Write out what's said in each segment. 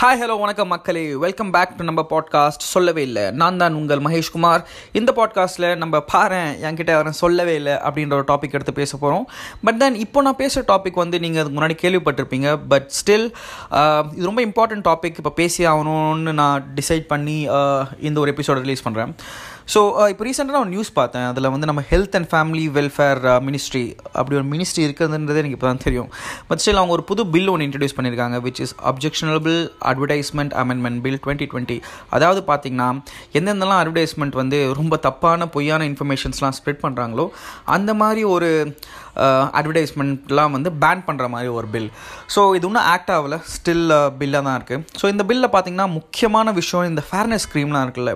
Hi hello வணக்கம் மக்களே. Welcome back to நம்ம பாட்காஸ்ட் சொல்லவே இல்லை. நான் தான் உங்கள் மகேஷ்குமார் இந்த பாட்காஸ்ட்டில் நம்ம பாரு என்கிட்ட யாரும் சொல்லவே இல்லை அப்படின்ற ஒரு டாபிக் எடுத்து பேச போகிறோம் பட் தென் இப்போ நான் பேசுகிற டாபிக் வந்து நீங்கள் அதுக்கு முன்னாடி கேள்விப்பட்டிருப்பீங்க. பட் ஸ்டில் uh, இது ரொம்ப இம்பார்ட்டன்ட் டாபிக் இப்போ பேசி ஆகணும்னு நான் டிசைட் பண்ணி uh, இந்த ஒரு எபிசோட ரிலீஸ் பண்ணுறேன் ஸோ இப்போ ரீசெண்டாக நான் நியூஸ் பார்த்தேன். அதில் வந்து நம்ம health and family welfare ministry அப்படி ஒரு மினிஸ்ட்ரி இருக்குதுன்றதே எனக்கு இப்போ தான் தெரியும். பட் ஸ்டில் அவங்க ஒரு புது பில் ஒன்று இன்ட்ரடியூஸ் பண்ணியிருக்காங்க which is objectionable advertisement amendment bill twenty twenty அதாவது பார்த்திங்கன்னா எந்தெந்தெல்லாம் அட்வர்டைஸ்மெண்ட் வந்து ரொம்ப தப்பான பொய்யான இன்ஃபர்மேஷன்ஸ்லாம் ஸ்ப்ரெட் பண்ணுறாங்களோ அந்த மாதிரி ஒரு uh, அட்வர்டைஸ்மெண்ட்லாம் வந்து பேன் பண்ணுற மாதிரி ஒரு பில் ஸோ இது இன்னும் ஆக்ட் ஆகலை. ஸ்டில் பில்லாக தான் இருக்குது ஸோ இந்த பில்லில் பார்த்தீங்கன்னா முக்கியமான விஷயம் இந்த ஃபேர்னஸ் ஸ்க்ரீம்லாம் இருக்குல்ல.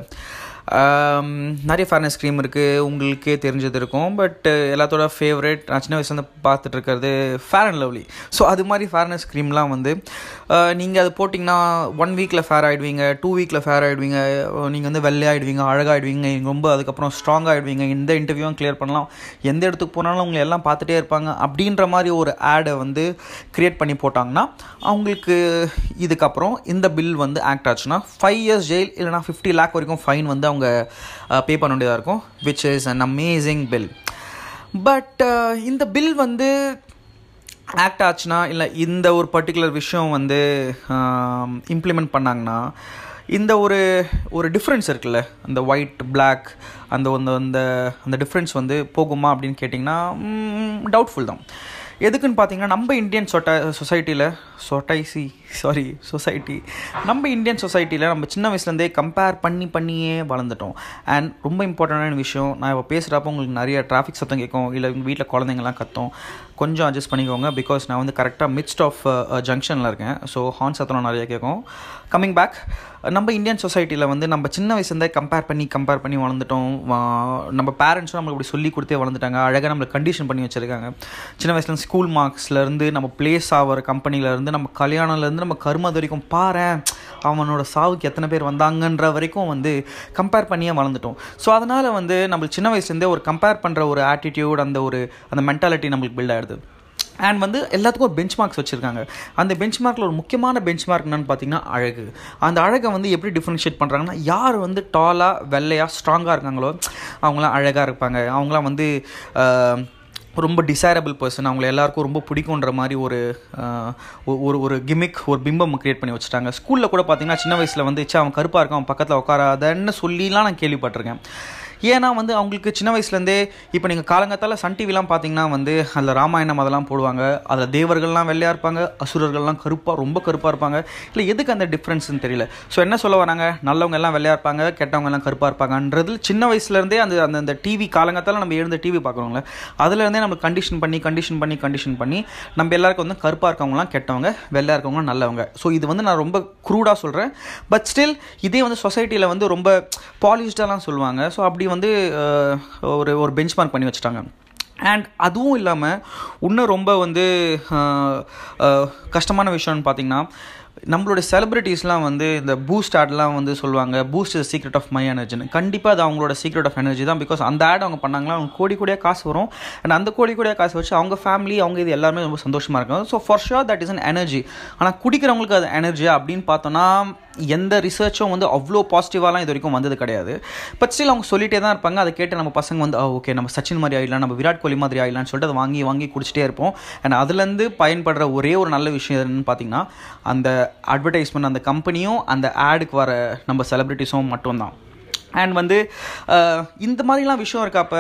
நிறைய ஃபேர்னஸ் க்ரீம் இருக்குது உங்களுக்கே தெரிஞ்சது இருக்கும் பட் எல்லாத்தோட ஃபேவரேட் நான் சின்ன வயசுலேருந்து பார்த்துட்டு இருக்கிறது ஃபேர் அண்ட் லவ்லி ஸோ அது மாதிரி ஃபேர்னஸ் க்ரீம்லாம் வந்து நீங்கள் அது போட்டிங்கன்னா ஒன் வீக்கில் ஃபேர் ஆகிடுவீங்க டூ வீக்கில் ஃபேர் ஆகிடுவீங்க நீங்கள் வந்து வெள்ளையாகிடுவீங்க அழகாயிடுவீங்க நீங்கள் ரொம்ப அதுக்கப்புறம் ஸ்ட்ராங் ஆகிடுவீங்க இந்த இன்டர்வியூவும் கிளியர் பண்ணலாம் எந்த இடத்துக்கு போனாலும் உங்களை எல்லாம் பார்த்துட்டே இருப்பாங்க அப்படின்ற மாதிரி ஒரு ஆடை வந்து க்ரியேட் பண்ணி போட்டாங்கன்னா அவங்களுக்கு இதுக்கப்புறம் இந்த பில் வந்து ஆக்ட் ஆச்சுன்னா ஃபைவ் இயர்ஸ் ஜெயில் இல்லைனா ஃபிஃப்டி லேக் வரைக்கும் ஃபைன் வந்து அவங்க பே பண்ண வேண்டியதாக இருக்கும் which is an amazing bill but இந்த பில் வந்து ஆக்ட் ஆச்சுன்னா இல்லை இந்த ஒரு பர்டிகுலர் விஷயம் வந்து இம்ப்ளிமெண்ட் பண்ணாங்கன்னா இந்த ஒரு ஒரு டிஃப்ரென்ஸ் இருக்குல்ல அந்த ஒயிட் பிளாக் அந்த அந்த அந்த அந்த டிஃப்ரென்ஸ் வந்து போகுமா அப்படின்னு கேட்டிங்கன்னா டவுட்ஃபுல் தான். எதுக்குன்னு பார்த்தீங்கன்னா நம்ம இந்தியன் சொட்ட சொசைட்டியில் சொட்டைசி சாரி சொசைட்டி நம்ம இந்தியன் சொசைட்டியில் நம்ம சின்ன வயசுலேருந்தே கம்பேர் பண்ணி பண்ணியே வளர்ந்துட்டோம். அண்ட் ரொம்ப இம்பார்ட்டண்டான விஷயம் நான் இப்போ பேசுகிறப்ப உங்களுக்கு நிறைய டிராஃபிக் சத்தம் கேட்கும் இல்லை வீட்டில் குழந்தைங்கலாம் கத்தும். கொஞ்சம் அட்ஜஸ்ட் பண்ணிக்கோங்க பிகாஸ் நான் வந்து கரெக்டாக மிட்ஸ்ட் ஆஃப் ஜங்ஷனில் இருக்கேன். ஸோ ஹார்ன் சத்தம் நிறைய கேட்கும். கம்மிங் பேக் நம்ம இந்தியன் சொசைட்டியில் வந்து நம்ம சின்ன வயசுலேருந்தே கம்பேர் பண்ணி கம்பேர் பண்ணி வளர்ந்துட்டோம். நம்ம பேரண்ட்ஸும் நம்மளுக்கு இப்படி சொல்லி கொடுத்தே வளர்ந்துட்டாங்க. அழகாக நம்மளுக்கு கண்டிஷன் பண்ணி வச்சுருக்காங்க. சின்ன வயசுலேருந்து ஸ்கூல் மார்க்ஸ்லேருந்து நம்ம பிளேஸ் ஆகிற கம்பெனிலேருந்து நம்ம கல்யாணம்லேருந்து நம்ம கருமது வரைக்கும் பாரு அவனோட சாவுக்கு எத்தனை பேர் வந்தாங்கன்ற வரைக்கும் வந்து கம்பேர் பண்ணியே வளர்ந்துட்டோம். ஸோ அதனால் வந்து நம்மளுக்கு சின்ன வயசுலேருந்தே ஒரு கம்பேர் பண்ணுற ஒரு ஆட்டிடியூட் அந்த ஒரு அந்த மென்டாலிட்டி நம்மளுக்கு பில்ட் ஆகிடுது அண்ட் வந்து எல்லாத்துக்கும் ஒரு பெஞ்ச் மார்க்ஸ் வச்சுருக்காங்க. அந்த பெஞ்ச் மார்க்கில் ஒரு முக்கியமான பெஞ்ச் மார்க் என்னன்னு பார்த்தீங்கன்னா அழகு. அந்த அழகை வந்து எப்படி டிஃப்ரென்ஷியேட் பண்ணுறாங்கன்னா யார் வந்து டாலாக வெள்ளையாக ஸ்ட்ராங்காக இருக்காங்களோ அவங்களாம் அழகாக இருப்பாங்க. அவங்களாம் வந்து ரொம்ப டிசைரபிள் பர்சன் அவங்கள எல்லாருக்கும் ரொம்ப பிடிக்குன்ற மாதிரி ஒரு ஒரு ஒரு கிமிக் ஒரு பிம்பம் க்ரியேட் பண்ணி வச்சுட்டாங்க. ஸ்கூலில் கூட பார்த்தீங்கன்னா சின்ன வயசில் வந்துச்சா அவன் கருப்பாக இருக்கான் அவன் பக்கத்தில் உட்காராதன்னு சொல்லிலாம் நான் கேள்விப்பட்டிருக்கேன். ஏன்னா வந்து அவங்களுக்கு சின்ன வயசுலேருந்தே இப்போ நீங்கள் காலங்கத்தால் சன் டிவிலாம் பார்த்தீங்கன்னா வந்து அதில் ராமாயணம் அதெல்லாம் போடுவாங்க. அதில் தேவர்கள்லாம் வெள்ளையாக இருப்பாங்க அசுரர்கள்லாம் கருப்பாக ரொம்ப கருப்பாக இருப்பாங்க. இல்லை எதுக்கு அந்த டிஃப்ரென்ஸ்னு தெரியல. ஸோ என்ன சொல்ல வராங்க? நல்லவங்க எல்லாம் வெள்ளையாக இருப்பாங்க கெட்டவங்க எல்லாம் கருப்பாக இருப்பாங்கன்றது சின்ன வயசுலேருந்தே அந்த அந்த அந்த டிவி காலங்காத்தால நம்ம எழுந்த டிவி பார்க்குறோம்ல அதுலேருந்தே நம்ம கண்டிஷன் பண்ணி கண்டிஷன் பண்ணி கண்டிஷன் பண்ணி நம்ம எல்லாருக்கும் வந்து கருப்பாக இருக்கவங்களாம் கெட்டவங்க வெள்ளையாக இருக்கவங்க நல்லவங்க. ஸோ இது வந்து நான் ரொம்ப க்ரூடாக சொல்கிறேன் பட் ஸ்டில் இதே வந்து சொசைட்டியில் வந்து ரொம்ப பாலிஷ்டாலாம் சொல்லுவாங்க. ஸோ அப்படி வந்து ஒரு ஒரு பெஞ்ச் மார்க் பண்ணி வச்சுட்டாங்க. அண்ட் அதுவும் இல்லாமல் இன்னும் ரொம்ப வந்து கஷ்டமான விஷயம்னு பார்த்திங்கன்னா நம்மளுடைய செலிபிரிட்டிஸ்லாம் வந்து இந்த பூஸ்ட் ஆட்லாம் வந்து சொல்லுவாங்க Boost is secret of my எனர்ஜின்னு கண்டிப்பாக அது அவங்களோட சீக்ரெட் ஆஃப் எனர்ஜி தான் பிகாஸ் அந்த ஆட் அவங்க பண்ணாங்களா அவங்க கோடி கோடியாக காசு வரும். அண்ட் அந்த கோடி கோடியாக காசு வச்சு அவங்க ஃபேமிலி அவங்க இது எல்லாருமே ரொம்ப சந்தோஷமாக இருக்காங்க. So for sure that is an energy ஆனால் குடிக்கிறவங்களுக்கு அது எனர்ஜியா அப்படின்னு பார்த்தோன்னா எந்த ரிசர்ச்சும் வந்து அவ்வளோ பாசிட்டிவாலாம் இது வரைக்கும் வந்தது கிடையாது. பட் ஸ்டில் அவங்க சொல்லிகிட்டே தான் இருப்பாங்க. அதை கேட்டு நம்ம பசங்க வந்து ஓகே நம்ம சச்சின் மாதிரி ஆகிடலாம் நம்ம விராட் கோலி மாதிரி ஆகிடலாம்னு சொல்லிட்டு அதை வாங்கி வாங்கி குடிச்சிட்டே இருப்போம். அண்ட் அதுலேருந்து பயன்படுற ஒரே ஒரு நல்ல விஷயம் என்னன்னு பார்த்தீங்கன்னா அந்த அட்வர்டைஸ்மெண்ட் அந்த கம்பெனியும் அந்த ஆடுக்கு வர நம்ம செலிப்ரிட்டிஸும் மட்டும்தான். அண்ட் வந்து இந்த மாதிரிலாம் விஷயம் இருக்கப்ப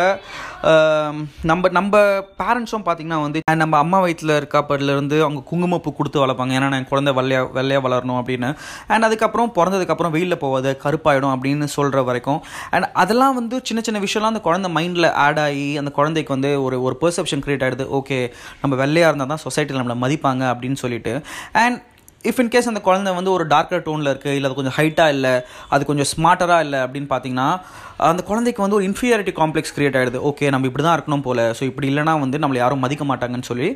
நம்ம நம்ம பேரண்ட்ஸும் பார்த்தீங்கன்னா வந்து நம்ம அம்மா வயிற்றில் இருக்கப்பலேருந்து அவங்க குங்குமப்பூ கொடுத்து வளர்ப்பாங்க. ஏன்னா நான் குழந்தை வெள்ளையா வெள்ளையாக வளரணும் அப்படின்னு. அண்ட் அதுக்கப்புறம் பிறந்ததுக்கப்புறம் வெயிலில் போகாது கருப்பாயிடும் அப்படின்னு சொல்கிற வரைக்கும். அண்ட் அதெல்லாம் வந்து சின்ன சின்ன விஷயம்லாம் அந்த குழந்தை மைண்டில் ஆட் ஆகி அந்த குழந்தைக்கு வந்து ஒரு ஒரு பெர்செப்ஷன் க்ரியேட் ஆகிடுது ஓகே நம்ம வெள்ளையாக இருந்தால் தான் சொசைட்டியில் நம்மளை மதிப்பாங்க அப்படின்னு சொல்லிட்டு. அண்ட் இஃப் இன் கேஸ் அந்த குழந்தை வந்து ஒரு டார்க்கர் டோனில் இருக்குது இல்லை அது கொஞ்சம் ஹைட்டாக இல்லை அது கொஞ்சம் ஸ்மார்ட்டராக இல்லை அப்படின்னு பார்த்தீங்கன்னா அந்த குழந்தைக்கு வந்து ஒரு இன்ஃபீரியாரிட்டி காம்ப்ளெக்ஸ் கிரியேட் ஆகிடுது ஓகே நம்ம இப்படி தான் இருக்கணும் போல். ஸோ இப்படி இல்லைனா வந்து நம்மளை யாரும் மதிக்க மாட்டாங்கன்னு சொல்லி.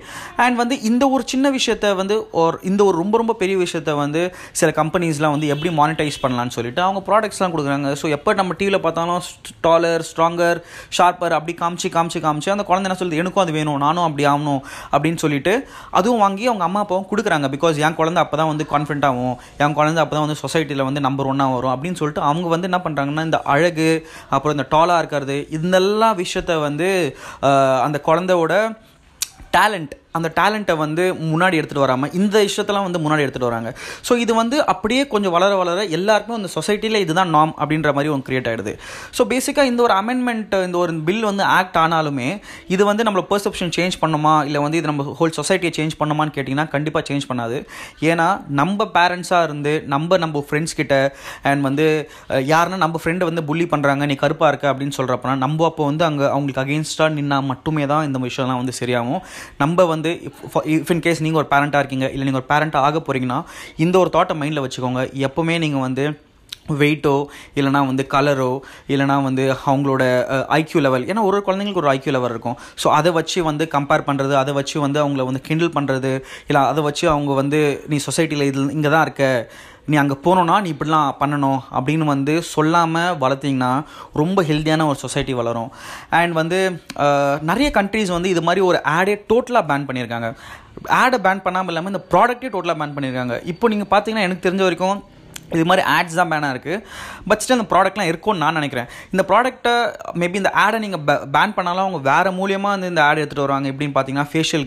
அண்ட் வந்து இந்த ஒரு சின்ன விஷயத்த வந்து ஒரு இந்த ஒரு ரொம்ப ரொம்ப பெரிய விஷயத்த வந்து சில கம்பெனிஸ்லாம் வந்து எப்படி மானிட்டைஸ் பண்ணலான்னு சொல்லிட்டு அவங்க ப்ராடக்ட்ஸ்லாம் கொடுக்குறாங்க. ஸோ எப்போ நம்ம டிவியில் பார்த்தாலும் டாலர் ஸ்ட்ராங்கர் ஷார்ப்பர் அப்படி காமிச்சு காமிச்சு காமிச்சு அந்த குழந்தை என்ன சொல்லுது? எனக்கும் அது வேணும் நானும் அப்படி ஆகணும் அப்படின்னு சொல்லிட்டு அதுவும் வாங்கி அவங்க அம்மா அப்பாவும் கொடுக்குறாங்க. பிகாஸ் என் குழந்தை அப்போ தான் வந்து கான்ஃபிடென்ட் ஆகும். என் குழந்தை அப்போ தான் வந்து சொசைட்டியில் வந்து நம்பர் ஒன்னாக வரும் அப்படின்னு சொல்லிட்டு அவங்க வந்து என்ன பண்ணுறாங்கன்னா இந்த அழகு அப்புறம் இந்த டாலாக இருக்கிறது இதெல்லாம் விஷயத்த வந்து அந்த குழந்தையோட டேலண்ட் அந்த டேலண்ட்டை வந்து முன்னாடி எடுத்துகிட்டு வராமல் இந்த விஷயத்தெல்லாம் வந்து முன்னாடி எடுத்துகிட்டு வராங்க. ஸோ இது வந்து அப்படியே கொஞ்சம் வளர வளர எல்லாருக்கும் அந்த சொசைட்டியில் இதுதான் நாம் அப்படின்ற மாதிரி ஒன்று கிரியேட் ஆகிடுது ஸோ பேசிக்காக இந்த ஒரு அமெண்ட்மெண்ட் இந்த ஒரு பில் வந்து ஆக்ட் ஆனாலுமே இது வந்து நம்மளை பெர்செப்ஷன் சேஞ்ச் பண்ணுமா? இல்லை வந்து இது நம்ம ஹோல் சொசைட்டியை சேஞ்ச் பண்ணுமான்னு கேட்டிங்கன்னா கண்டிப்பாக சேஞ்ச் பண்ணாது. ஏன்னா நம்ம பேரண்ட்ஸாக இருந்து நம்ம நம்ம ஃப்ரெண்ட்ஸ் கிட்ட அண்ட் வந்து யாருன்னா நம்ம ஃப்ரெண்டை வந்து புள்ளி பண்ணுறாங்க நீ கருப்பாக இருக்க அப்படின்னு சொல்கிறப்பனா நம்ம அப்போ வந்து அங்கே அவங்களுக்கு அகெயின்ஸ்டாக நின்னால் மட்டுமே தான் இந்த விஷயம்லாம் வந்து சரியாகும். நம்ம வந்து வந்து இஃப் இன் கேஸ் நீங்கள் ஒரு பேரண்ட்டாக இருக்கீங்க இல்லை நீங்கள் ஒரு பேரண்ட்டாக ஆக போகிறீங்கன்னா இந்த ஒரு தாட்டை மைண்டில் வச்சுக்கோங்க. எப்போவுமே நீங்கள் வந்து வெயிட்டோ இல்லைனா வந்து கலரோ இல்லைனா வந்து அவங்களோட ஐக்யூ லெவல் ஏன்னா ஒரு ஒரு குழந்தைங்களுக்கு ஒரு ஐக்யூ லெவல் இருக்கும். ஸோ அதை வச்சு வந்து கம்பேர் பண்ணுறது அதை வச்சு வந்து அவங்கள வந்து கிண்டில் பண்ணுறது இல்லை அதை வச்சு அவங்க வந்து நீ சொசைட்டியில் இதில் இங்கே தான் இருக்க நீ அங்கே போனோன்னா நீ இப்படிலாம் பண்ணணும் அப்படின்னு வந்து சொல்லாமல் வளர்த்திங்கன்னா ரொம்ப ஹெல்த்தியான ஒரு சொசைட்டி வளரும். அண்ட் வந்து நிறைய கண்ட்ரீஸ் வந்து இது மாதிரி ஒரு ஆடே டோட்டலாக பேன் பண்ணியிருக்காங்க. ஆடை பேன் பண்ணாமல் இல்லாமல் இந்த ப்ராடக்ட்டே டோட்டலாக பேன் பண்ணியிருக்காங்க. இப்போ நீங்கள் பார்த்தீங்கன்னா எனக்கு தெரிஞ்ச வரைக்கும் இது மாதிரி ஆட்ஸ் தான் பேனாக இருக்குது பட் ஸ்டில் அந்த ப்ராடக்ட்லாம் இருக்கும்னு நான் நினைக்கிறேன். இந்த ப்ராடக்ட்டை மேபி இந்த ஆடை நீங்கள் பேன் பண்ணாலும் அவங்க வேறு மூலியமாக வந்து இந்த ஆட் எடுத்துகிட்டு வருவாங்க. எப்படின்னு பார்த்தீங்கன்னா facial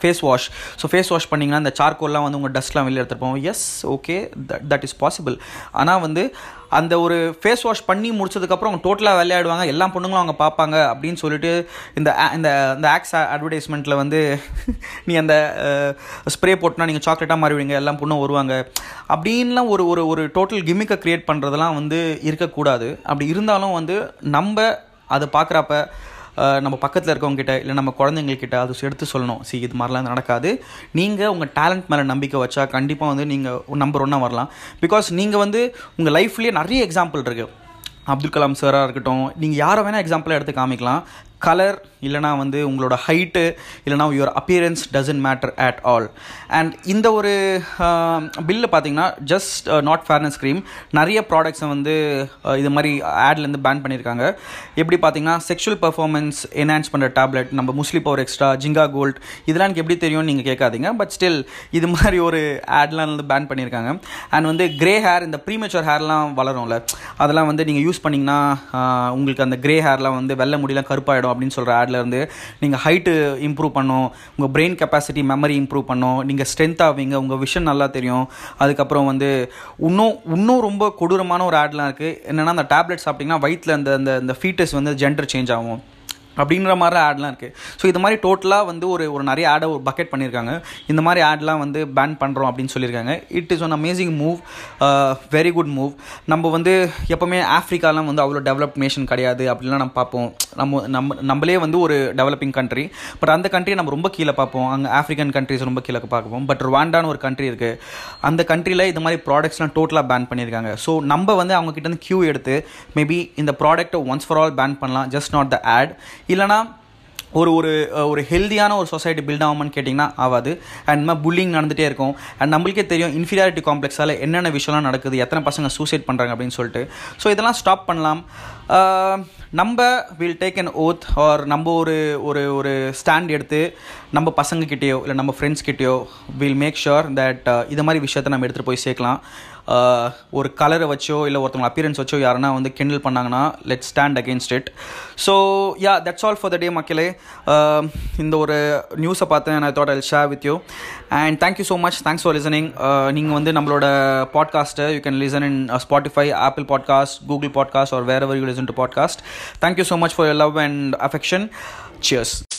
face uh, wash so face wash பண்ணிங்கன்னா இந்த சார்கோல்லாம் வந்து உங்கள் டஸ்ட்லாம் வெளியே எடுத்துகிட்டு போவோம் yes okay that that is possible ஆனால் வந்து அந்த ஒரு ஃபேஸ் வாஷ் பண்ணி முடிச்சதுக்கப்புறம் அவங்க டோட்டலாக விளையாடுவாங்க. எல்லா பொண்ணுங்களும் அவங்க பார்ப்பாங்க அப்படின்னு சொல்லிட்டு இந்த இந்த இந்த ஆக்ஸ் அட்வர்டைஸ்மெண்ட்டில் வந்து நீ அந்த ஸ்ப்ரே போட்டுனா நீங்கள் சாக்லேட்டாக மாறிவிடுங்க. எல்லாம் பொண்ணும் வருவாங்க. அப்படின்லாம் ஒரு ஒரு ஒரு டோட்டல் கிம்மிக்கை க்ரியேட் பண்ணுறதெல்லாம் வந்து இருக்கக்கூடாது. அப்படி இருந்தாலும் வந்து நம்ம அதை பார்க்குறப்ப நம்ம பக்கத்தில் இருக்கவங்ககிட்ட இல்லை நம்ம குழந்தைங்கக்கிட்ட அது எடுத்து சொல்லணும். சி இது மாதிரிலாம் நடக்காது. நீங்கள் உங்கள் டேலண்ட் மேலே நம்பிக்கை வச்சா கண்டிப்பாக வந்து நீங்கள் நம்பர் ஒன்னாக வரலாம். பிகாஸ் நீங்கள் வந்து உங்கள் லைஃப்லேயே நிறைய எக்ஸாம்பிள் இருக்குது அப்துல் கலாம் சாராக இருக்கட்டும் நீங்கள் யாரை வேணால் எக்ஸாம்பிளாக எடுத்து காமிக்கலாம். கலர் இல்லைனா வந்து உங்களோட ஹைட்டு இல்லைனா your appearance doesn't matter at all and இந்த ஒரு பில்லு பார்த்தீங்கன்னா ஜஸ்ட் நாட் ஃபேர்னஸ் க்ரீம் நிறைய ப்ராடக்ட்ஸை வந்து இது மாதிரி ஆட்லேருந்து பேன் பண்ணியிருக்காங்க எப்படி பார்த்தீங்கன்னா செக்ஷுவல் பர்ஃபார்மன்ஸ் என்ஹான்ஸ் பண்ணுற டேப்லெட் நம்ம Musli power extra Jinga gold இதெல்லாம் எனக்கு எப்படி தெரியும்னு நீங்கள் கேட்காதீங்க பட் ஸ்டில் இது மாதிரி ஒரு ஆட்லாம் வந்து பேன் பண்ணியிருக்காங்க அண்ட் வந்து கிரே ஹேர் இந்த ப்ரீமெச்சூர் ஹேர்லாம் வளரும்ல அதெல்லாம் வந்து நீங்கள் யூஸ் பண்ணிங்கன்னா உங்களுக்கு அந்த கிரே ஹேர்லாம் வந்து வெள்ளை முடியலாம் கருப்பாயிடும் அப்படின்னு சொல்கிற ஆட் இருந்து நீங்கள் ஹைட்டு இம்ப்ரூவ் பண்ணும் உங்கள் பிரெயின் கெப்பாசிட்டி மெமரி இம்ப்ரூவ் பண்ணும் நீங்கள் ஸ்ட்ரென்த் ஆவீங்க உங்கள் விஷன் நல்லா தெரியும். அதுக்கப்புறம் வந்து இன்னும் இன்னும் ரொம்ப கொடூரமான ஒரு ஆட்லாம் இருக்குது என்னென்னா அந்த டேப்லெட் சாப்பிட்டிங்கன்னா வயிற்றில் அந்த அந்த ஃபீட்டஸ் வந்து ஜெண்டர் சேஞ்ச் ஆகும். அப்படின்ற மாதிரி ஆட்லாம் இருக்குது ஸோ இது மாதிரி டோட்டலாக வந்து ஒரு ஒரு நிறைய ஆடை ஒரு பக்கெட் பண்ணியிருக்காங்க இந்த மாதிரி ஆட்லாம் வந்து பேன் பண்ணுறோம் அப்படின்னு சொல்லியிருக்காங்க it is one amazing move very good move நம்ம வந்து எப்போவுமே ஆஃப்ரிக்காலாம் வந்து அவ்வளோ டெவலப் நேஷன் கிடையாது அப்படிலாம் நம்ம பார்ப்போம். நம்ம நம்ம நம்மளே வந்து ஒரு டெவலப்பிங் கண்ட்ரி பட் அந்த கண்ட்ரியை நம்ம ரொம்ப கீழே பார்ப்போம். அங்கே ஆஃப்ரிக்கன் கண்ட்ரிஸ் ரொம்ப கீழே பார்ப்போம். பட் ருவாண்டான்னு ஒரு கண்ட்ரி இருக்குது அந்த கண்ட்ரியில் இது மாதிரி ப்ராடக்ட்ஸ்லாம் டோட்டலாக பேன் பண்ணியிருக்காங்க ஸோ நம்ம வந்து அவங்க வந்து க்யூ எடுத்து மேபி இந்த ப்ராடக்ட்டை ஒன்ஸ் ஃபார் ஆல் பேன் பண்ணலாம். ஜஸ்ட் நாட் த ஆட் இல்லைனா ஒரு ஒரு ஒரு ஹெல்தியான ஒரு சொசைட்டி பில்ட் ஆகுமான்னு கேட்டிங்கன்னா ஆகாது. அண்ட் மாதிரி புல்லிங் நடந்துகிட்டே இருக்கும். அண்ட் நம்மளுக்கே தெரியும் இன்ஃபீரியாரிட்டி காம்ப்ளெக்ஸால் என்னென்ன விஷயம்லாம் நடக்குது எத்தனை பசங்க சூசைட் பண்ணுறாங்க அப்படின்னு சொல்லிட்டு. ஸோ இதெல்லாம் ஸ்டாப் பண்ணலாம். நம்ம will take an oath or நம்ம ஒரு ஒரு ஒரு ஸ்டாண்ட் எடுத்து நம்ம பசங்கக்கிட்டேயோ இல்லை நம்ம ஃப்ரெண்ட்ஸ்கிட்டேயோ வில் மேக் ஷுர் தட் இது மாதிரி விஷயத்த நம்ம எடுத்துகிட்டு போய் சேர்க்கலாம். ஒரு கலரை வச்சோ இல்லை ஒருத்தவங்க அப்பியரன்ஸ் வச்சோ யாருன்னா வந்து கிண்டில் பண்ணாங்கன்னா let stand against it so ya that's all for the day மக்களே. இந்த ஒரு நியூஸை பார்த்தேன். நான் thought share with you and thank you so much thanks for listening நீங்கள் வந்து நம்மளோட பாட்காஸ்ட்டை you can listen in Spotify Apple podcast Google podcast or wherever you listen To podcast. Thank you so much for your love and affection. Cheers.